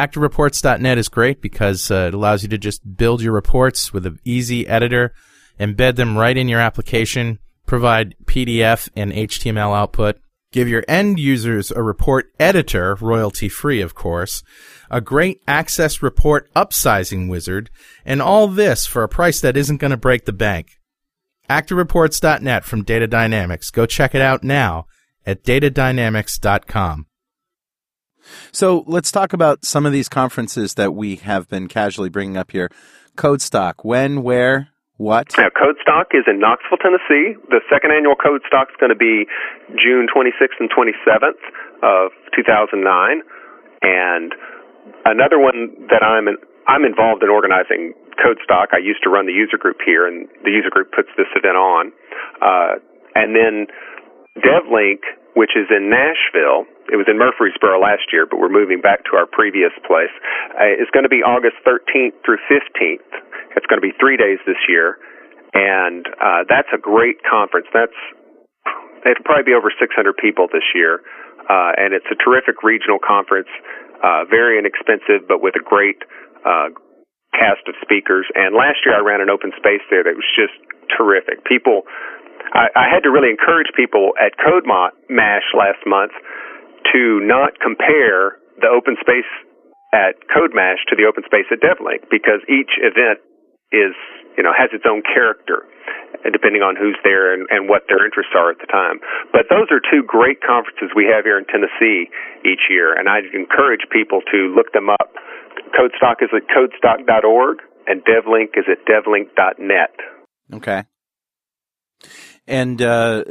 ActiveReports.net is great because uh, it allows you to just build your reports with an easy editor, embed them right in your application, provide PDF and HTML output, give your end users a report editor, royalty free, of course, a great access report upsizing wizard, and all this for a price that isn't going to break the bank. ActiveReports.net from Data Dynamics. Go check it out now at datadynamics.com. So let's talk about some of these conferences that we have been casually bringing up here. Codestock, when, where, what? Now, Codestock is in Knoxville, Tennessee. The second annual Codestock is going to be June 26th and 27th of 2009. And another one that I'm in, I'm involved in organizing Codestock. I used to run the user group here, and the user group puts this event on. Uh, and then DevLink, which is in Nashville, it was in Murfreesboro last year, but we're moving back to our previous place. Uh, it's going to be August 13th through 15th. It's going to be three days this year, and uh, that's a great conference. That's it'll probably be over 600 people this year, uh, and it's a terrific regional conference. Uh, very inexpensive, but with a great uh, cast of speakers. And last year I ran an open space there that was just terrific. People, I, I had to really encourage people at CodeMot Mash last month to not compare the open space at CodeMash to the open space at DevLink because each event is, you know, has its own character depending on who's there and, and what their interests are at the time. But those are two great conferences we have here in Tennessee each year, and I encourage people to look them up. Codestock is at codestock.org, and DevLink is at devlink.net. Okay. And uh,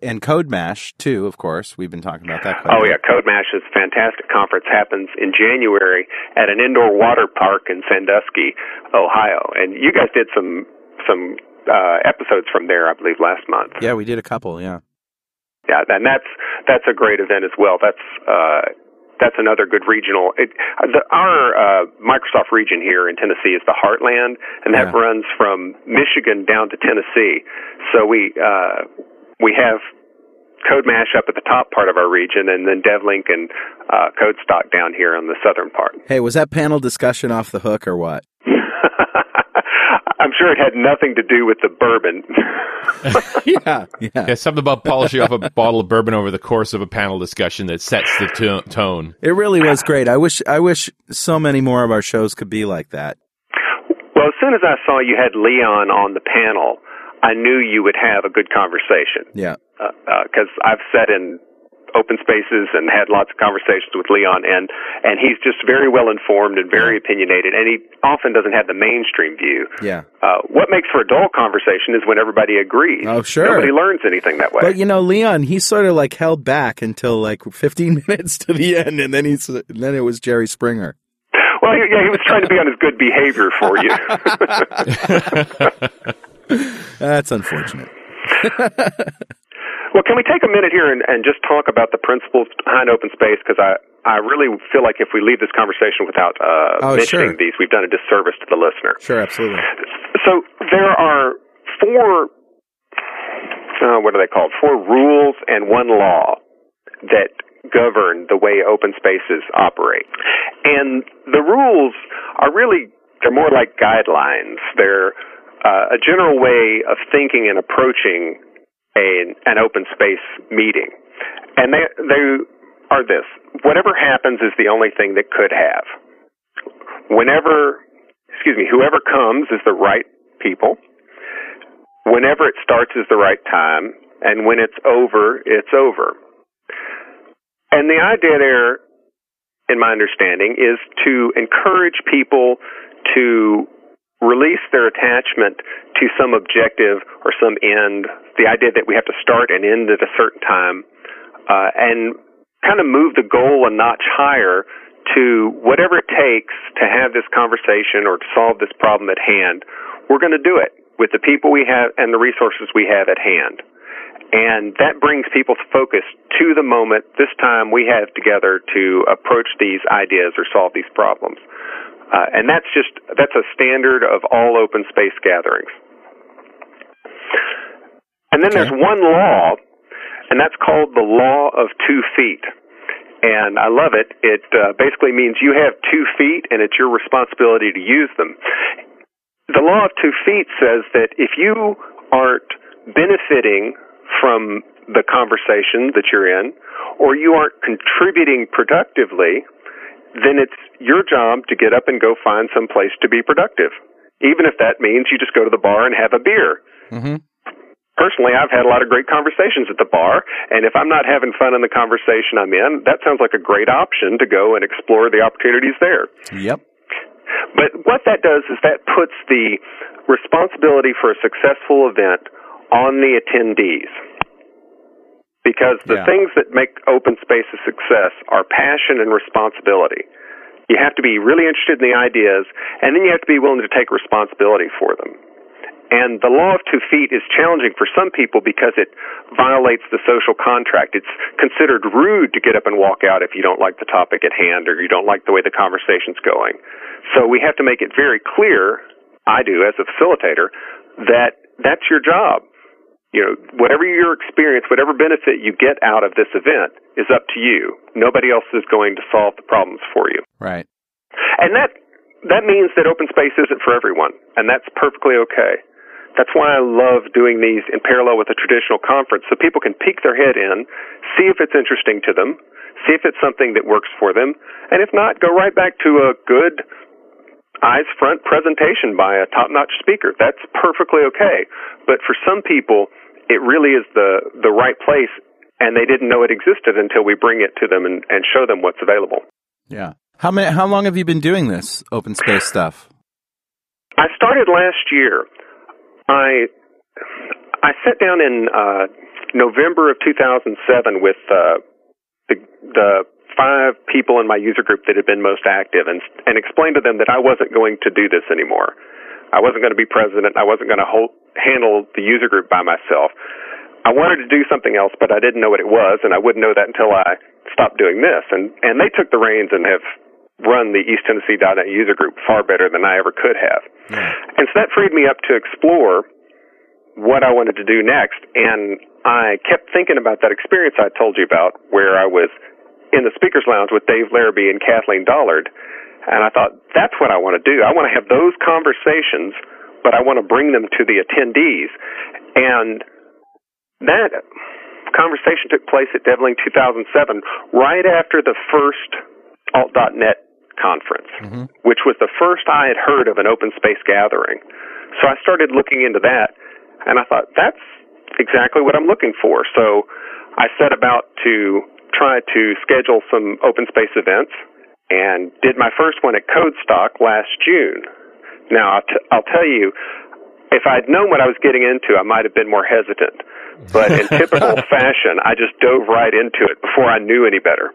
and CodeMash too, of course. We've been talking about that. oh yeah, CodeMash is a fantastic conference. Happens in January at an indoor water park in Sandusky, Ohio. And you guys did some some uh, episodes from there, I believe, last month. Yeah, we did a couple. Yeah. Yeah, and that's that's a great event as well. That's uh, that's another good regional. It, the, our uh, Microsoft region here in Tennessee is the Heartland, and that Yeah. runs from Michigan down to Tennessee. So we uh, we have CodeMash up at the top part of our region, and then DevLink and uh, CodeStock down here on the southern part. Hey, was that panel discussion off the hook or what? I'm sure it had nothing to do with the bourbon. yeah, yeah. Yeah, something about polishing off a bottle of bourbon over the course of a panel discussion that sets the to- tone. It really was great. I wish I wish so many more of our shows could be like that. Well, as soon as I saw you had Leon on the panel, I knew you would have a good conversation. Yeah. Uh, uh, because I've sat in open spaces and had lots of conversations with Leon, and and he's just very well informed and very opinionated, and he often doesn't have the mainstream view. Yeah. Uh, what makes for a dull conversation is when everybody agrees. Oh, sure. Nobody learns anything that way. But you know, Leon, he sort of like held back until like 15 minutes to the end, and then he's then it was Jerry Springer. well, yeah, he was trying to be on his good behavior for you. That's unfortunate. Well, can we take a minute here and, and just talk about the principles behind open space? Because I, I really feel like if we leave this conversation without uh, Oh, mentioning sure. these, we've done a disservice to the listener. Sure, absolutely. So there are four, uh, what are they called? Four rules and one law that govern the way open spaces operate. And the rules are really, they're more like guidelines. They're uh, a general way of thinking and approaching a, an open space meeting. And they, they are this. Whatever happens is the only thing that could have. Whenever, excuse me, whoever comes is the right people. Whenever it starts is the right time. And when it's over, it's over. And the idea there, in my understanding, is to encourage people to release their attachment to some objective or some end, the idea that we have to start and end at a certain time, uh, and kind of move the goal a notch higher to whatever it takes to have this conversation or to solve this problem at hand we're going to do it with the people we have and the resources we have at hand. And that brings people's focus to the moment this time we have together to approach these ideas or solve these problems. Uh, and that's just, that's a standard of all open space gatherings. And then Okay. there's one law, and that's called the law of two feet. And I love it. It uh, basically means you have two feet and it's your responsibility to use them. The law of two feet says that if you aren't benefiting from the conversation that you're in, or you aren't contributing productively, then it's your job to get up and go find some place to be productive. Even if that means you just go to the bar and have a beer. Mhm. Personally, I've had a lot of great conversations at the bar, and if I'm not having fun in the conversation I'm in, that sounds like a great option to go and explore the opportunities there. Yep. But what that does is that puts the responsibility for a successful event on the attendees. Because the Yeah. things that make open space a success are passion and responsibility. You have to be really interested in the ideas, and then you have to be willing to take responsibility for them. And the law of two feet is challenging for some people because it violates the social contract. It's considered rude to get up and walk out if you don't like the topic at hand or you don't like the way the conversation's going. So we have to make it very clear, I do as a facilitator, that that's your job. You know, whatever your experience, whatever benefit you get out of this event is up to you. Nobody else is going to solve the problems for you. Right. And that that means that open space isn't for everyone, and that's perfectly okay. That's why I love doing these in parallel with a traditional conference, so people can peek their head in, see if it's interesting to them, see if it's something that works for them, and if not, go right back to a good eyes front presentation by a top notch speaker. That's perfectly okay. But for some people, it really is the the right place, and they didn't know it existed until we bring it to them and, and show them what's available. Yeah. How many? How long have you been doing this open space stuff? I started last year. I I sat down in uh, November of 2007 with uh, the the five people in my user group that had been most active, and and explained to them that I wasn't going to do this anymore. I wasn't going to be president. I wasn't going to hold, handle the user group by myself. I wanted to do something else, but I didn't know what it was, and I wouldn't know that until I stopped doing this. And and they took the reins and have run the East Tennessee Tennessee.net user group far better than I ever could have. Hmm. And so that freed me up to explore what I wanted to do next. And I kept thinking about that experience I told you about where I was in the speaker's lounge with Dave Laribee and Kathleen Dollard. And I thought, that's what I want to do. I want to have those conversations, but I want to bring them to the attendees. And that conversation took place at DevLink 2007, right after the first alt.net conference, mm-hmm. which was the first I had heard of an open space gathering. So I started looking into that, and I thought, that's exactly what I'm looking for. So I set about to try to schedule some open space events and did my first one at Codestock last June. Now, I'll, t- I'll tell you, if I'd known what I was getting into, I might have been more hesitant. But in typical fashion, I just dove right into it before I knew any better.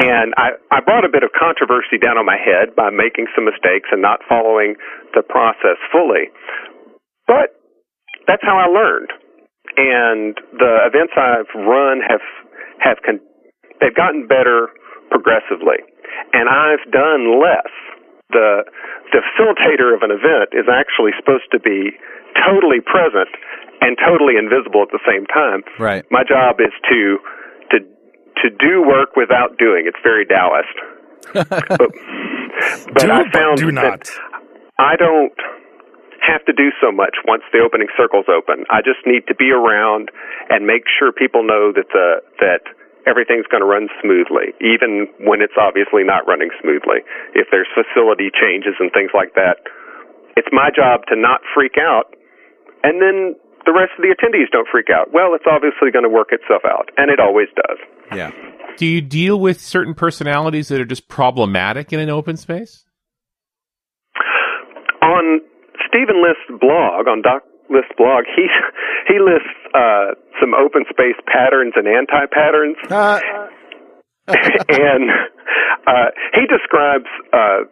And I, I brought a bit of controversy down on my head by making some mistakes and not following the process fully. But that's how I learned. And the events I've run have have con- they've gotten better progressively, and I've done less. The the facilitator of an event is actually supposed to be totally present and totally invisible at the same time. Right. My job is to to to do work without doing. It's very Taoist. but but Do I but found do that not. I don't have to do so much once the opening circle's open. I just need to be around and make sure people know that the that everything's going to run smoothly, even when it's obviously not running smoothly. If there's facility changes and things like that, it's my job to not freak out, and then the rest of the attendees don't freak out. Well, it's obviously going to work itself out, and it always does. Yeah. Do you deal with certain personalities that are just problematic in an open space? on Stephen List's blog, on Doc List's blog, he he lists uh, some open space patterns and anti patterns, Uh, and uh, he describes uh,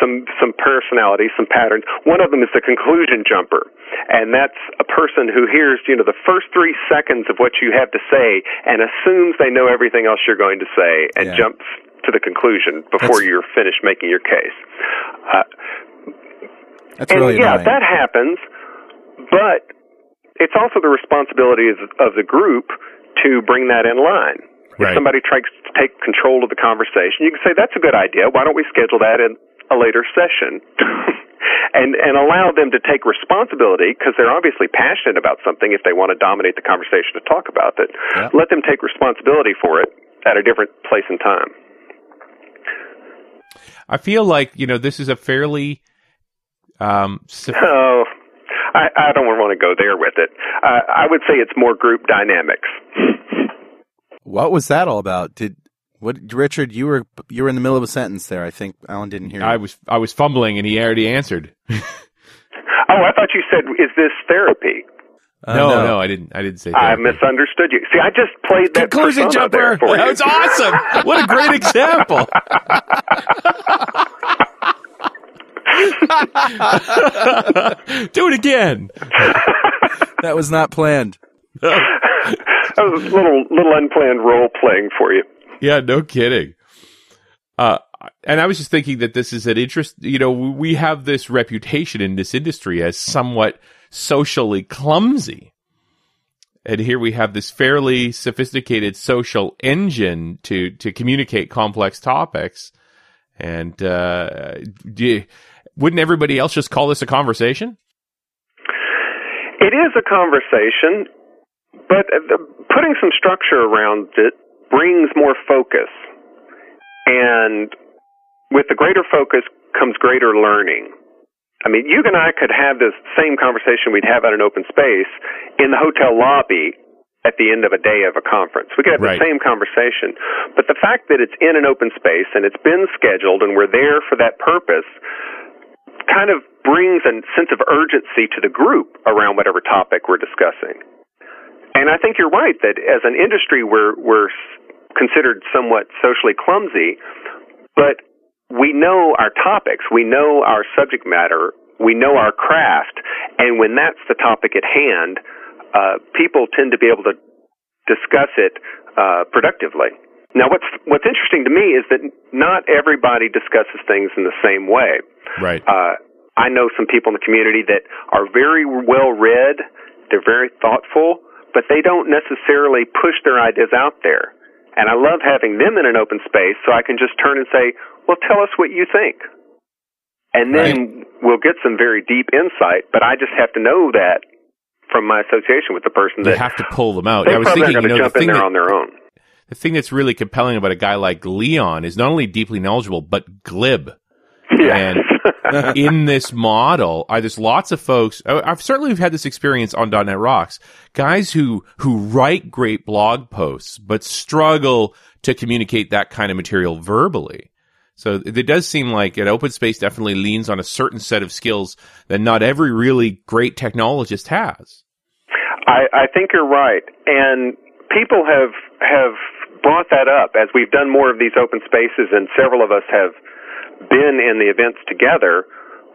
some some personality, some patterns. One of them is the conclusion jumper, and that's a person who hears you know the first three seconds of what you have to say and assumes they know everything else you're going to say and Yeah. jumps to the conclusion before That's- you're finished making your case. Uh, That's and really yeah, annoying. that happens, but it's also the responsibility of, the group to bring that in line. Right. If somebody tries to take control of the conversation, you can say that's a good idea. Why don't we schedule that in a later session? and and allow them to take responsibility because they're obviously passionate about something if they want to dominate the conversation to talk about it. Yeah. Let them take responsibility for it at a different place and time. I feel like you know this is a fairly um, soph- Oh, I, I don't want to go there with it. Uh, I would say it's more group dynamics. What was that all about? Did what Richard? You were you were in the middle of a sentence there. I think Alan didn't hear. I you. was I was fumbling and he already answered. Oh, I thought you said, "Is this therapy?" Uh, no, no, I didn't. I didn't say. Therapy. I misunderstood you. See, I just played that Conclusion jumper. there for That you. was awesome. What a great example. Do it again. That was not planned. that was a little little unplanned role playing for you. Yeah, no kidding. Uh, and I was just thinking that this is an interest. You know, we have this reputation in this industry as somewhat socially clumsy. And here we have this fairly sophisticated social engine to, to communicate complex topics. And, uh, do you- wouldn't everybody else just call this a conversation? It is a conversation, but putting some structure around it brings more focus. And with the greater focus comes greater learning. I mean, you and I could have this same conversation we'd have at an open space in the hotel lobby at the end of a day of a conference. We could have Right. the same conversation. But the fact that it's in an open space and it's been scheduled and we're there for that purpose kind of brings a sense of urgency to the group around whatever topic we're discussing. And I think you're right that as an industry we're we're considered somewhat socially clumsy, but we know our topics, we know our subject matter, we know our craft, and when that's the topic at hand, uh, people tend to be able to discuss it uh, productively. Now, what's what's interesting to me is that not everybody discusses things in the same way. Right. Uh, I know some people in the community that are very well read, they're very thoughtful, but they don't necessarily push their ideas out there. And I love having them in an open space so I can just turn and say, well, tell us what you think. And then we'll get some very deep insight, but I just have to know that from my association with the person You that have to pull them out. they I was thinking, you know, to the jump in there that, on their own. The thing that's really compelling about a guy like Leon is not only deeply knowledgeable, but glib. Yes. in this model, I, there's lots of folks. I- I've certainly had this experience on .NET Rocks. Guys who who write great blog posts, but struggle to communicate that kind of material verbally. So it does seem like an open space definitely leans on a certain set of skills that not every really great technologist has. I, I think you're right, and people have have brought that up as we've done more of these open spaces, and several of us have been in the events together.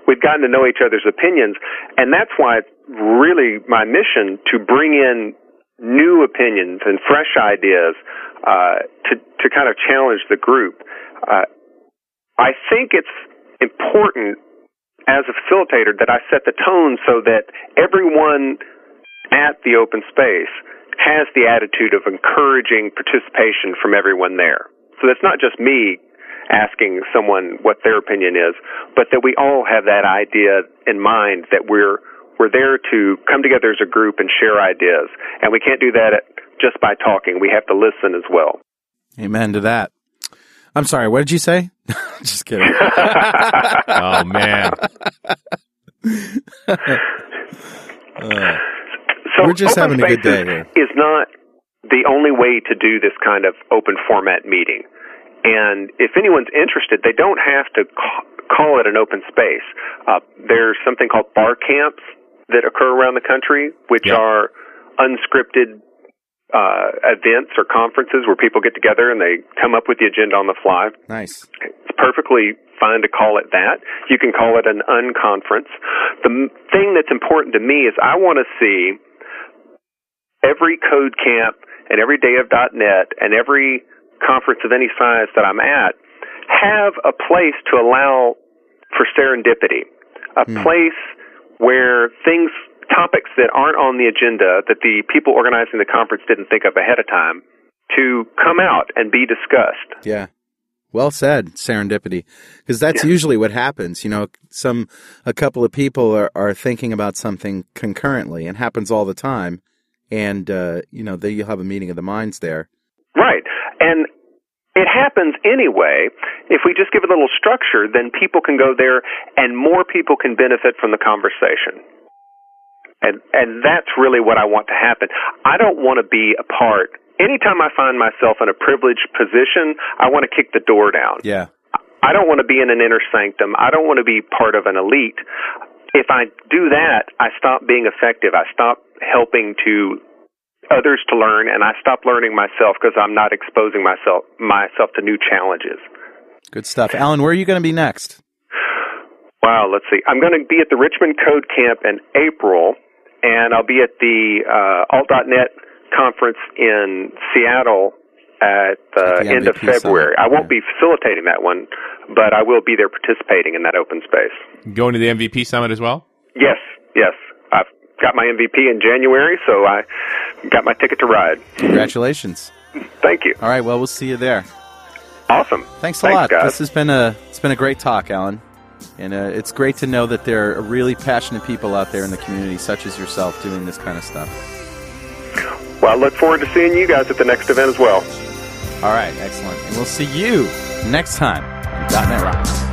We've gotten to know each other's opinions, and that's why it's really my mission to bring in new opinions and fresh ideas uh, to to kind of challenge the group. Uh, I think it's important as a facilitator that I set the tone so that everyone at the open space has the attitude of encouraging participation from everyone there. So that's not just me asking someone what their opinion is, but that we all have that idea in mind that we're we're there to come together as a group and share ideas. And we can't do that just by talking. We have to listen as well. Amen to that. I'm sorry. What did you say? Just kidding. Oh man, uh, So We're just having a good day here. Is not the only way to do this kind of open format meeting. And if anyone's interested, they don't have to call it an open space. Uh, there's something called bar camps that occur around the country, which are unscripted uh, events or conferences where people get together and they come up with the agenda on the fly. Nice. It's perfectly fine to call it that. You can call it an unconference. The m- thing that's important to me is I want to see every code camp and every day of .NET and every conference of any size that I'm at have a place to allow for serendipity, a hmm. place where things, topics that aren't on the agenda that the people organizing the conference didn't think of ahead of time to come out and be discussed. Yeah. Well said, serendipity. Because that's usually what happens. You know, some, a couple of people are, are thinking about something concurrently and happens all the time. And, uh, you know, then you'll have a meeting of the minds there. Right. And it happens anyway. If we just give it a little structure, then people can go there and more people can benefit from the conversation. And and that's really what I want to happen. I don't want to be a part. Anytime I find myself in a privileged position, I want to kick the door down. Yeah. I don't want to be in an inner sanctum. I don't want to be part of an elite. If I do that, I stop being effective. I stop helping to others to learn, and I stop learning myself because I'm not exposing myself myself to new challenges. Good stuff. Alan, where are you going to be next? Wow, let's see. I'm going to be at the Richmond Code Camp in April, and I'll be at the uh, Alt.net conference in Seattle at the, At the end of February. summit, I won't yeah. be facilitating that one, but I will be there participating in that open space. Going to the MVP summit as well? Yes, yes. Got my MVP in January, so I got my ticket to ride. Congratulations. Thank you. All right. Well, we'll see you there. Awesome. Thanks a lot. guys. This has been a it's been a great talk, Alan, and uh, it's great to know that there are really passionate people out there in the community, such as yourself, doing this kind of stuff. Well, I look forward to seeing you guys at the next event as well. All right, excellent, and we'll see you next time on .NET Rocks.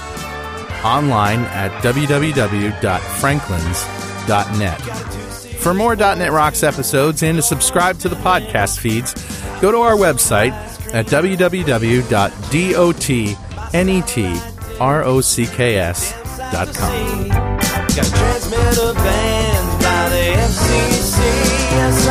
online at www.franklins.net. For more .NET Rocks episodes and to subscribe to the podcast feeds, go to our website at www.dotnetrocks.com. Got transmitter banned by the FCC. Yes,